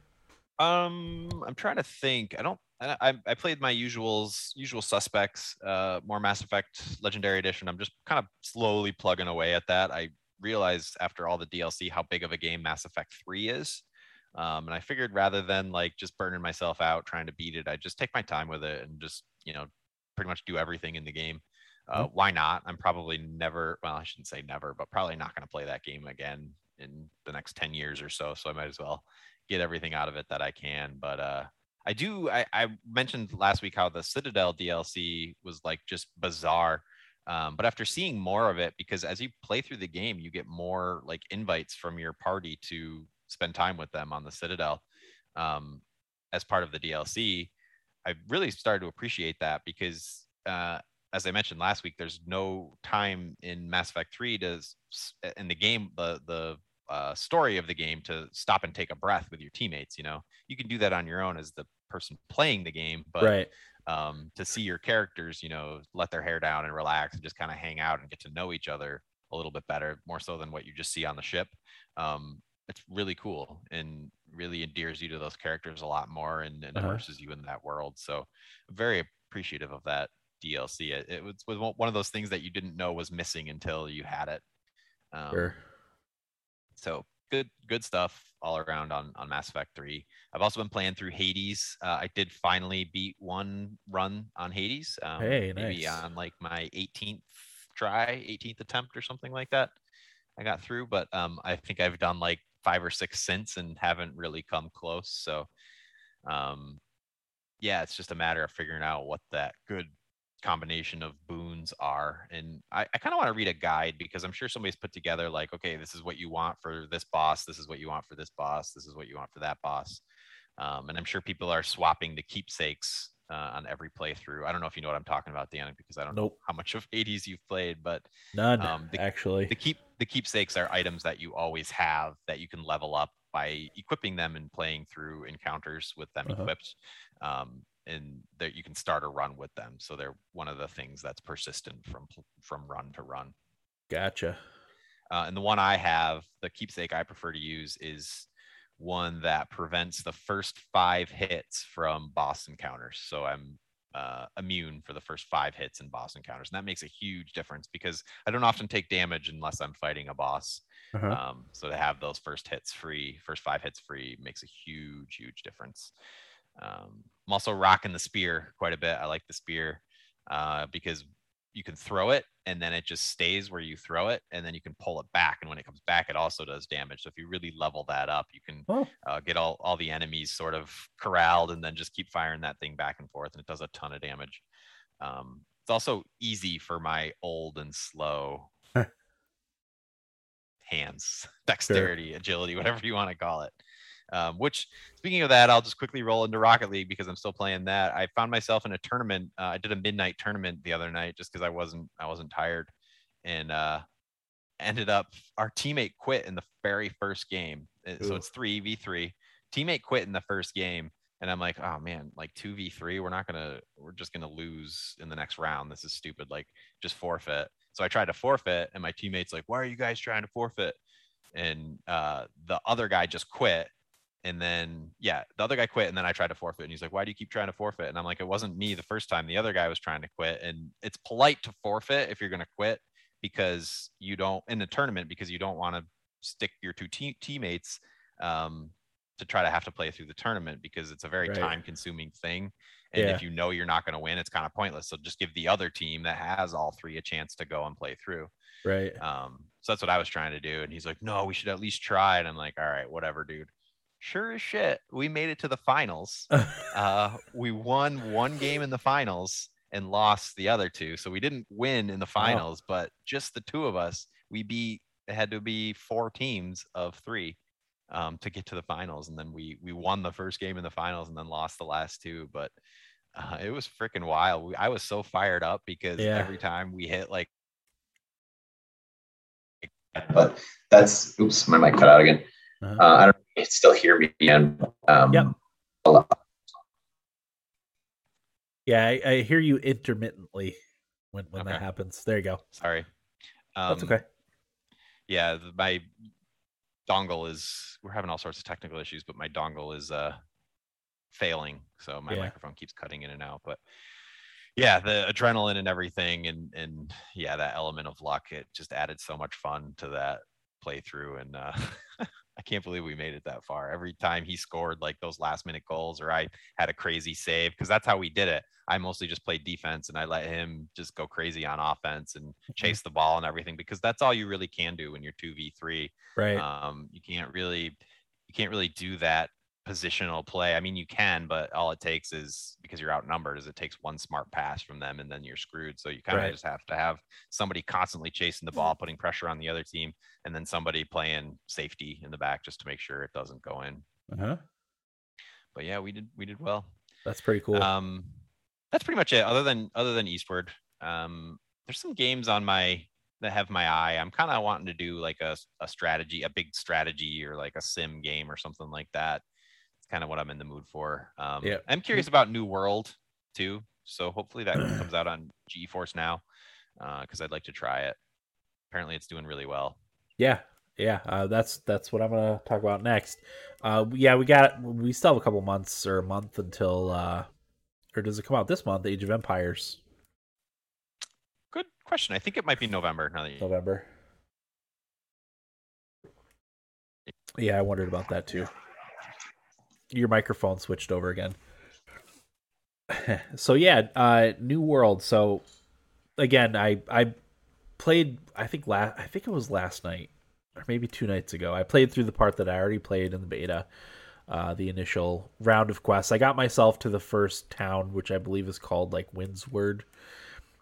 Um, I'm trying to think. I don't. I, I played my usuals, usual suspects. Uh, more Mass Effect Legendary Edition. I'm just kind of slowly plugging away at that. I realized after all the DLC how big of a game Mass Effect Three is. Um, and I figured rather than like just burning myself out trying to beat it, I just take my time with it and just you know pretty much do everything in the game. Uh, mm-hmm. Why not? I'm probably never. Well, I shouldn't say never, but probably not going to play that game again in the next 10 years or so. So I might as well get everything out of it that I can. But uh, I do, I, I mentioned last week how the Citadel DLC was like just bizarre. Um, but after seeing more of it, because as you play through the game, you get more like invites from your party to spend time with them on the Citadel um, as part of the DLC. I really started to appreciate that because, uh, as I mentioned last week, there's no time in Mass Effect 3 to in the game the the uh, story of the game to stop and take a breath with your teammates. You know, you can do that on your own as the person playing the game, but right. um, to see your characters, you know, let their hair down and relax and just kind of hang out and get to know each other a little bit better, more so than what you just see on the ship. Um, it's really cool and really endears you to those characters a lot more and, and uh-huh. immerses you in that world. So, very appreciative of that DLC. It, it was, was one of those things that you didn't know was missing until you had it. Um, sure so good good stuff all around on on Mass Effect 3. I've also been playing through Hades. Uh, I did finally beat one run on Hades. Um, hey, maybe on like my 18th try, 18th attempt or something like that. I got through, but um, I think I've done like five or six since and haven't really come close. So, um, yeah, it's just a matter of figuring out what that good combination of boons are. And I, I kind of want to read a guide because I'm sure somebody's put together like, okay, this is what you want for this boss. This is what you want for this boss. This is what you want for that boss. Um, and I'm sure people are swapping the keepsakes uh, on every playthrough. I don't know if you know what I'm talking about, Dan, because I don't nope. know how much of Hades you've played, but none um, the, actually. The keep the keepsakes are items that you always have that you can level up by equipping them and playing through encounters with them uh-huh. equipped. Um, and that you can start a run with them. So they're one of the things that's persistent from from run to run. Gotcha. Uh, and the one I have, the keepsake I prefer to use is one that prevents the first five hits from boss encounters. So I'm uh, immune for the first five hits in boss encounters, and that makes a huge difference because I don't often take damage unless I'm fighting a boss. Uh-huh. Um, so to have those first hits free, first five hits free, makes a huge, huge difference. Um, I'm also rocking the spear quite a bit. I like the spear uh, because you can throw it and then it just stays where you throw it and then you can pull it back and when it comes back it also does damage so if you really level that up you can oh. uh, get all, all the enemies sort of corralled and then just keep firing that thing back and forth and it does a ton of damage um, it's also easy for my old and slow hands dexterity sure. agility whatever you want to call it um, which, speaking of that, I'll just quickly roll into Rocket League because I'm still playing that. I found myself in a tournament. Uh, I did a midnight tournament the other night just because I wasn't I wasn't tired, and uh, ended up our teammate quit in the very first game. Uh, so it's three v three. Teammate quit in the first game, and I'm like, oh man, like two v three. We're not gonna. We're just gonna lose in the next round. This is stupid. Like just forfeit. So I tried to forfeit, and my teammate's like, why are you guys trying to forfeit? And uh, the other guy just quit and then yeah the other guy quit and then i tried to forfeit and he's like why do you keep trying to forfeit and i'm like it wasn't me the first time the other guy was trying to quit and it's polite to forfeit if you're going to quit because you don't in the tournament because you don't want to stick your two te- teammates um, to try to have to play through the tournament because it's a very right. time consuming thing and yeah. if you know you're not going to win it's kind of pointless so just give the other team that has all three a chance to go and play through right um so that's what i was trying to do and he's like no we should at least try and i'm like all right whatever dude sure as shit, we made it to the finals. uh, we won one game in the finals and lost the other two. So we didn't win in the finals, wow. but just the two of us, we beat. It had to be four teams of three um, to get to the finals, and then we we won the first game in the finals and then lost the last two. But uh, it was freaking wild. We, I was so fired up because yeah. every time we hit like. But that's oops, my mic cut out again. Uh-huh. Uh, I don't still hear me. And um, yep. Yeah, I, I, hear you intermittently when when okay. that happens. There you go. Sorry. Um, That's okay. Yeah, my dongle is. We're having all sorts of technical issues, but my dongle is uh failing, so my yeah. microphone keeps cutting in and out. But yeah, the adrenaline and everything, and and yeah, that element of luck, it just added so much fun to that playthrough, and uh, I can't believe we made it that far. Every time he scored like those last minute goals, or I had a crazy save, because that's how we did it. I mostly just played defense and I let him just go crazy on offense and mm-hmm. chase the ball and everything because that's all you really can do when you're 2v3. Right. Um, you can't really you can't really do that positional play. I mean, you can, but all it takes is because you're outnumbered, is it takes one smart pass from them and then you're screwed. So you kind of right. just have to have somebody constantly chasing the ball, putting pressure on the other team, and then somebody playing safety in the back just to make sure it doesn't go in. Uh-huh. But yeah, we did we did well. That's pretty cool. Um, that's pretty much it. Other than other than Eastward, um, there's some games on my that have my eye. I'm kind of wanting to do like a, a strategy, a big strategy or like a sim game or something like that kind of what I'm in the mood for. Um, yeah. I'm curious about New World too. So hopefully that comes out on GeForce now because uh, I'd like to try it. Apparently, it's doing really well. Yeah, yeah. Uh, that's that's what I'm gonna talk about next. Uh, yeah, we got we still have a couple months or a month until, uh, or does it come out this month? Age of Empires. Good question. I think it might be November. Now that you... November. Yeah, I wondered about that too your microphone switched over again. so yeah, uh, New World. So again, I I played. I think last. I think it was last night, or maybe two nights ago. I played through the part that I already played in the beta. Uh, the initial round of quests. I got myself to the first town, which I believe is called like Windsward.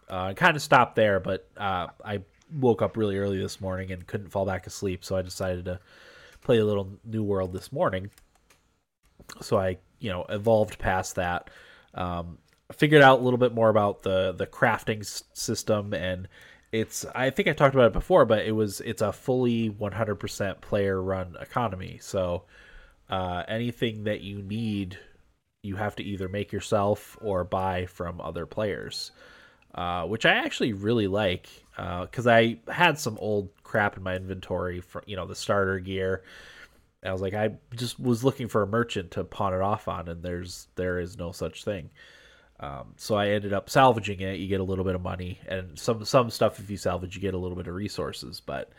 Uh, kind of stopped there, but uh, I woke up really early this morning and couldn't fall back asleep, so I decided to play a little New World this morning. So I, you know, evolved past that. Um, figured out a little bit more about the the crafting s- system and it's I think I talked about it before, but it was it's a fully 100% player run economy. So uh, anything that you need, you have to either make yourself or buy from other players, uh, which I actually really like because uh, I had some old crap in my inventory for you know the starter gear. I was like, I just was looking for a merchant to pawn it off on, and there's there is no such thing. Um, so I ended up salvaging it. You get a little bit of money, and some some stuff if you salvage, you get a little bit of resources. But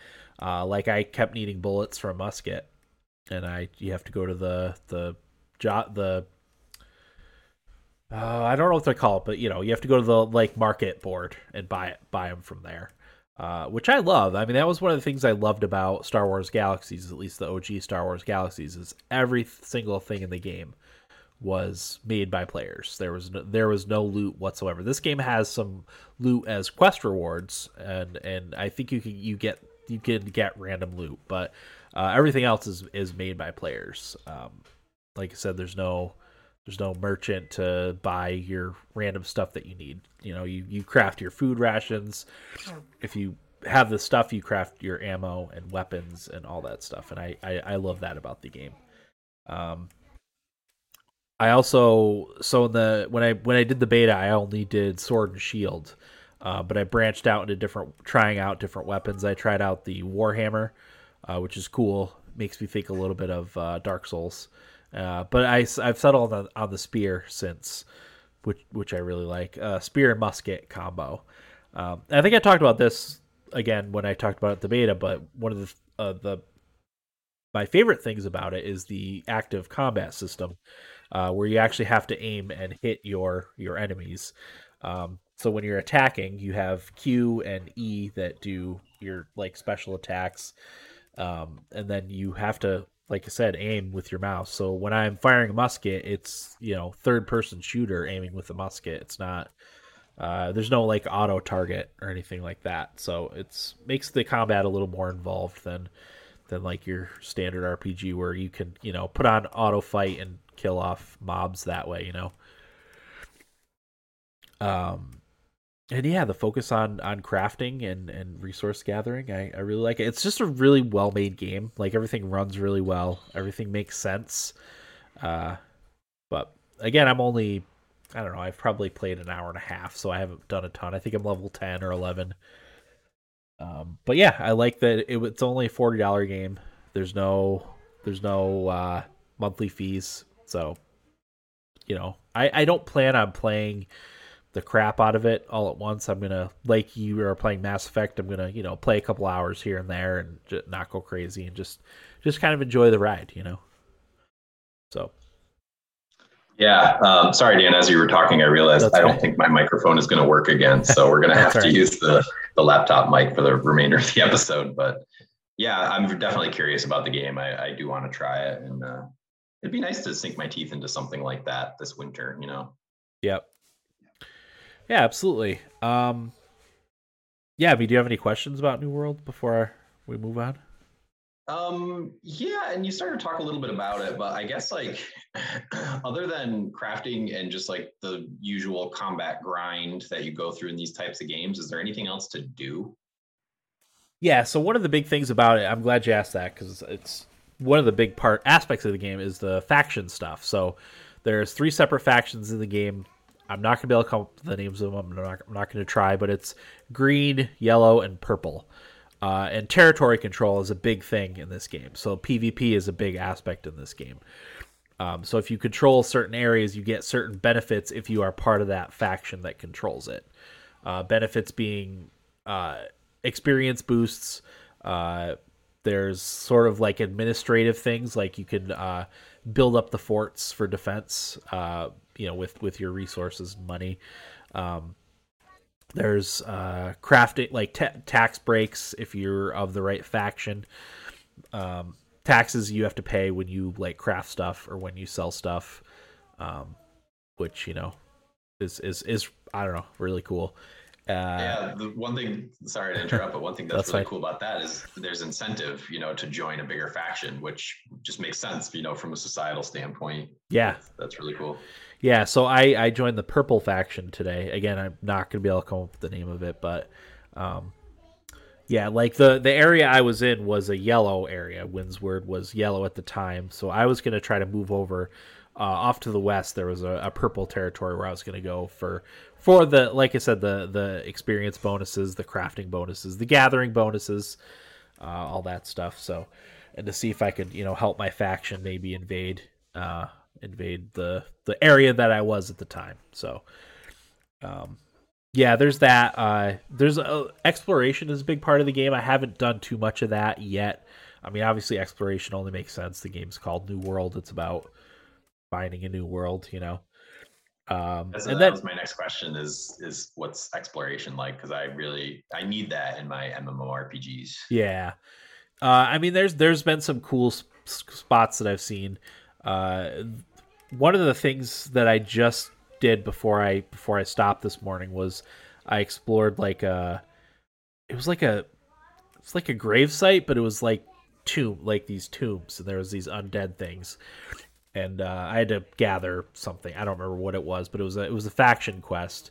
uh, like I kept needing bullets for a musket, and I you have to go to the the job the uh, I don't know what they call it, but you know you have to go to the like market board and buy it buy them from there. Uh, which I love. I mean, that was one of the things I loved about Star Wars Galaxies, at least the OG Star Wars Galaxies, is every single thing in the game was made by players. There was no, there was no loot whatsoever. This game has some loot as quest rewards, and and I think you can you get you can get random loot, but uh, everything else is is made by players. Um, like I said, there's no there's no merchant to buy your random stuff that you need. You know, you you craft your food rations. If you have the stuff, you craft your ammo and weapons and all that stuff, and I I, I love that about the game. Um, I also so in the when I when I did the beta, I only did sword and shield, uh, but I branched out into different trying out different weapons. I tried out the warhammer, uh, which is cool. Makes me think a little bit of uh, Dark Souls, uh, but I I've settled on, on the spear since, which which I really like. Uh, spear and musket combo. Um, I think I talked about this again when I talked about the beta, but one of the uh, the my favorite things about it is the active combat system uh, where you actually have to aim and hit your your enemies. Um, so when you're attacking, you have Q and E that do your like special attacks, um, and then you have to, like I said, aim with your mouse. So when I'm firing a musket, it's you know third person shooter aiming with a musket. It's not. Uh, there's no like auto target or anything like that, so it's makes the combat a little more involved than than like your standard RPG where you can you know put on auto fight and kill off mobs that way, you know. Um, and yeah, the focus on on crafting and and resource gathering, I I really like it. It's just a really well made game. Like everything runs really well. Everything makes sense. Uh, but again, I'm only I don't know. I've probably played an hour and a half, so I haven't done a ton. I think I'm level ten or eleven. Um, but yeah, I like that it, it's only a forty dollar game. There's no there's no uh, monthly fees. So, you know, I, I don't plan on playing the crap out of it all at once. I'm gonna like you are playing Mass Effect. I'm gonna you know play a couple hours here and there and not go crazy and just just kind of enjoy the ride. You know. So. Yeah, um, sorry, Dan. As you were talking, I realized That's I don't right. think my microphone is going to work again, so we're going to have right. to use the the laptop mic for the remainder of the episode. But yeah, I'm definitely curious about the game. I, I do want to try it, and uh, it'd be nice to sink my teeth into something like that this winter, you know? Yep. Yeah, absolutely. Um, yeah, do you have any questions about New World before we move on? Um, yeah, and you started to talk a little bit about it, but I guess like other than crafting and just like the usual combat grind that you go through in these types of games, is there anything else to do? Yeah, so one of the big things about it, I'm glad you asked that because it's one of the big part aspects of the game is the faction stuff. So there's three separate factions in the game. I'm not gonna be able to come up with the names of them. I'm not, I'm not gonna try, but it's green, yellow, and purple. Uh, and territory control is a big thing in this game. So PvP is a big aspect in this game. Um, so if you control certain areas, you get certain benefits if you are part of that faction that controls it. Uh, benefits being uh, experience boosts, uh, there's sort of like administrative things, like you can uh, build up the forts for defense, uh, you know, with with your resources, and money. Um, there's uh, crafting, like t- tax breaks if you're of the right faction. Um, taxes you have to pay when you like craft stuff or when you sell stuff, um, which you know is is is I don't know really cool. Uh, yeah, the one thing. Sorry to interrupt, but one thing that's, that's really fine. cool about that is there's incentive, you know, to join a bigger faction, which just makes sense, you know, from a societal standpoint. Yeah, that's, that's really cool. Yeah, so I I joined the purple faction today. Again, I'm not gonna be able to come up with the name of it, but um, yeah, like the the area I was in was a yellow area. Windsward was yellow at the time, so I was gonna try to move over. Uh, off to the west, there was a, a purple territory where I was going to go for for the like I said the the experience bonuses, the crafting bonuses, the gathering bonuses, uh, all that stuff. So, and to see if I could you know help my faction maybe invade uh, invade the the area that I was at the time. So, um, yeah, there's that. Uh, there's a, exploration is a big part of the game. I haven't done too much of that yet. I mean, obviously, exploration only makes sense. The game's called New World. It's about finding a new world, you know. Um, and that then, was my next question: is is what's exploration like? Because I really I need that in my MMORPGs. Yeah, uh, I mean, there's there's been some cool sp- spots that I've seen. Uh, one of the things that I just did before I before I stopped this morning was I explored like a it was like a it's like a grave site, but it was like tomb like these tombs, and there was these undead things and uh, I had to gather something. I don't remember what it was, but it was a, it was a faction quest.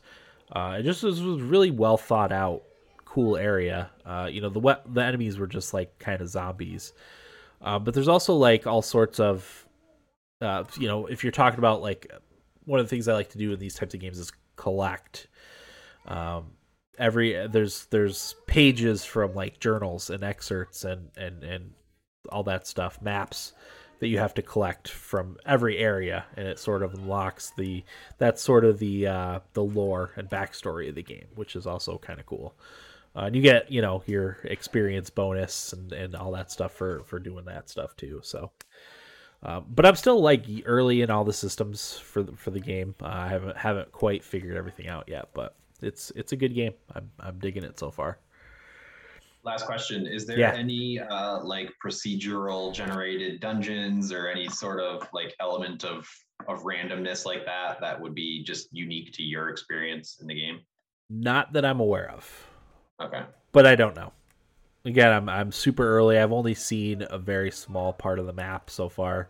Uh, it just was, was really well thought out, cool area. Uh, you know, the the enemies were just like kind of zombies, uh, but there's also like all sorts of, uh, you know, if you're talking about like one of the things I like to do in these types of games is collect. Um, every there's there's pages from like journals and excerpts and and and all that stuff, maps that you have to collect from every area, and it sort of unlocks the that's sort of the uh, the lore and backstory of the game, which is also kind of cool. Uh, and you get you know your experience bonus and, and all that stuff for for doing that stuff too. So, uh, but I'm still like early in all the systems for the, for the game. Uh, I haven't haven't quite figured everything out yet, but it's it's a good game. I'm I'm digging it so far last question is there yeah. any uh, like procedural generated dungeons or any sort of like element of of randomness like that that would be just unique to your experience in the game not that i'm aware of okay but i don't know again i'm i'm super early. I've only seen a very small part of the map so far.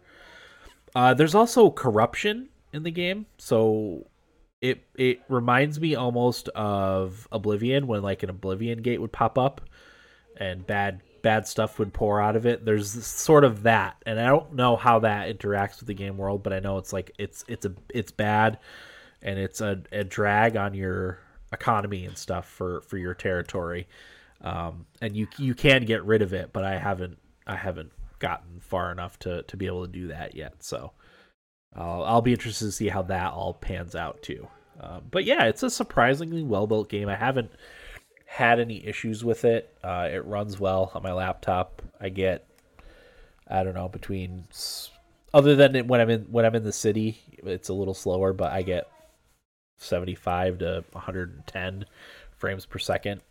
Uh, there's also corruption in the game. So it it reminds me almost of oblivion when like an oblivion gate would pop up and bad bad stuff would pour out of it. There's sort of that, and I don't know how that interacts with the game world, but I know it's like it's it's a it's bad, and it's a, a drag on your economy and stuff for for your territory, um, and you you can get rid of it, but I haven't I haven't gotten far enough to to be able to do that yet. So I'll I'll be interested to see how that all pans out too. Uh, but yeah, it's a surprisingly well built game. I haven't had any issues with it. Uh, it runs well on my laptop. I get, I don't know, between other than when I'm in when I'm in the city, it's a little slower, but I get 75 to 110 frames per second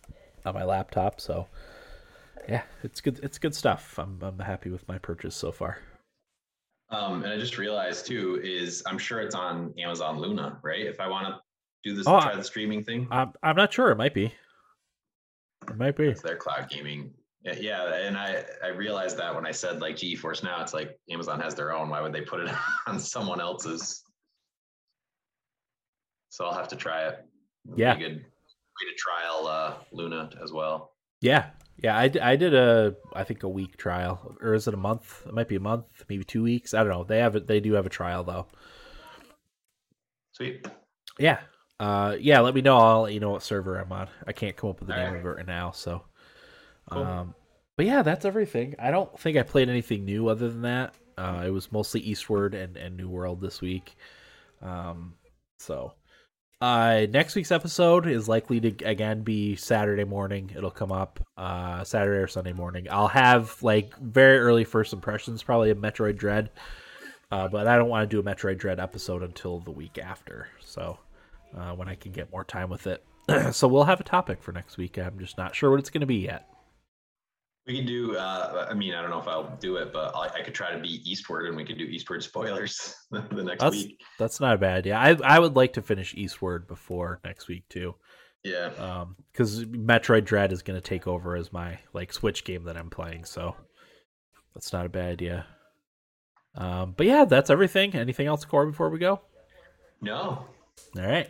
on my laptop. So yeah, it's good. It's good stuff. I'm I'm happy with my purchase so far. Um, and I just realized too is I'm sure it's on Amazon Luna, right? If I want to do this, oh, try the streaming thing. I'm I'm not sure. It might be. It might be. It's their cloud gaming. Yeah, and I I realized that when I said like GeForce Now, it's like Amazon has their own. Why would they put it on someone else's? So I'll have to try it. It'll yeah, good way to trial uh, Luna as well. Yeah, yeah. I, I did a I think a week trial, or is it a month? It might be a month, maybe two weeks. I don't know. They have it. They do have a trial though. Sweet. Yeah, uh, yeah, let me know. I'll let you know what server I'm on. I can't come up with the All name right. of it right now. So, cool. um, but yeah, that's everything. I don't think I played anything new other than that. Uh, it was mostly Eastward and, and New World this week. Um, so, uh, next week's episode is likely to again be Saturday morning. It'll come up uh, Saturday or Sunday morning. I'll have like very early first impressions, probably of Metroid Dread. Uh, but I don't want to do a Metroid Dread episode until the week after. So uh, when I can get more time with it. so we'll have a topic for next week. I'm just not sure what it's going to be yet. We can do. Uh, I mean, I don't know if I'll do it, but I, I, could try to be Eastward, and we could do Eastward spoilers the next that's, week. That's not a bad idea. I I would like to finish Eastward before next week too. Yeah. Um, Because Metroid Dread is going to take over as my like Switch game that I'm playing, so that's not a bad idea. Um, but yeah, that's everything. Anything else, Corey, before we go? No. All right.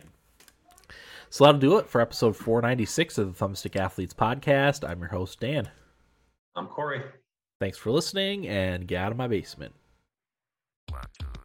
So that'll do it for episode 496 of the Thumbstick Athletes podcast. I'm your host, Dan. I'm Corey. Thanks for listening and get out of my basement. One, two.